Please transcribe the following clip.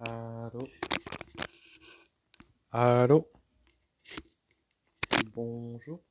Allô? Allô? Bonjour.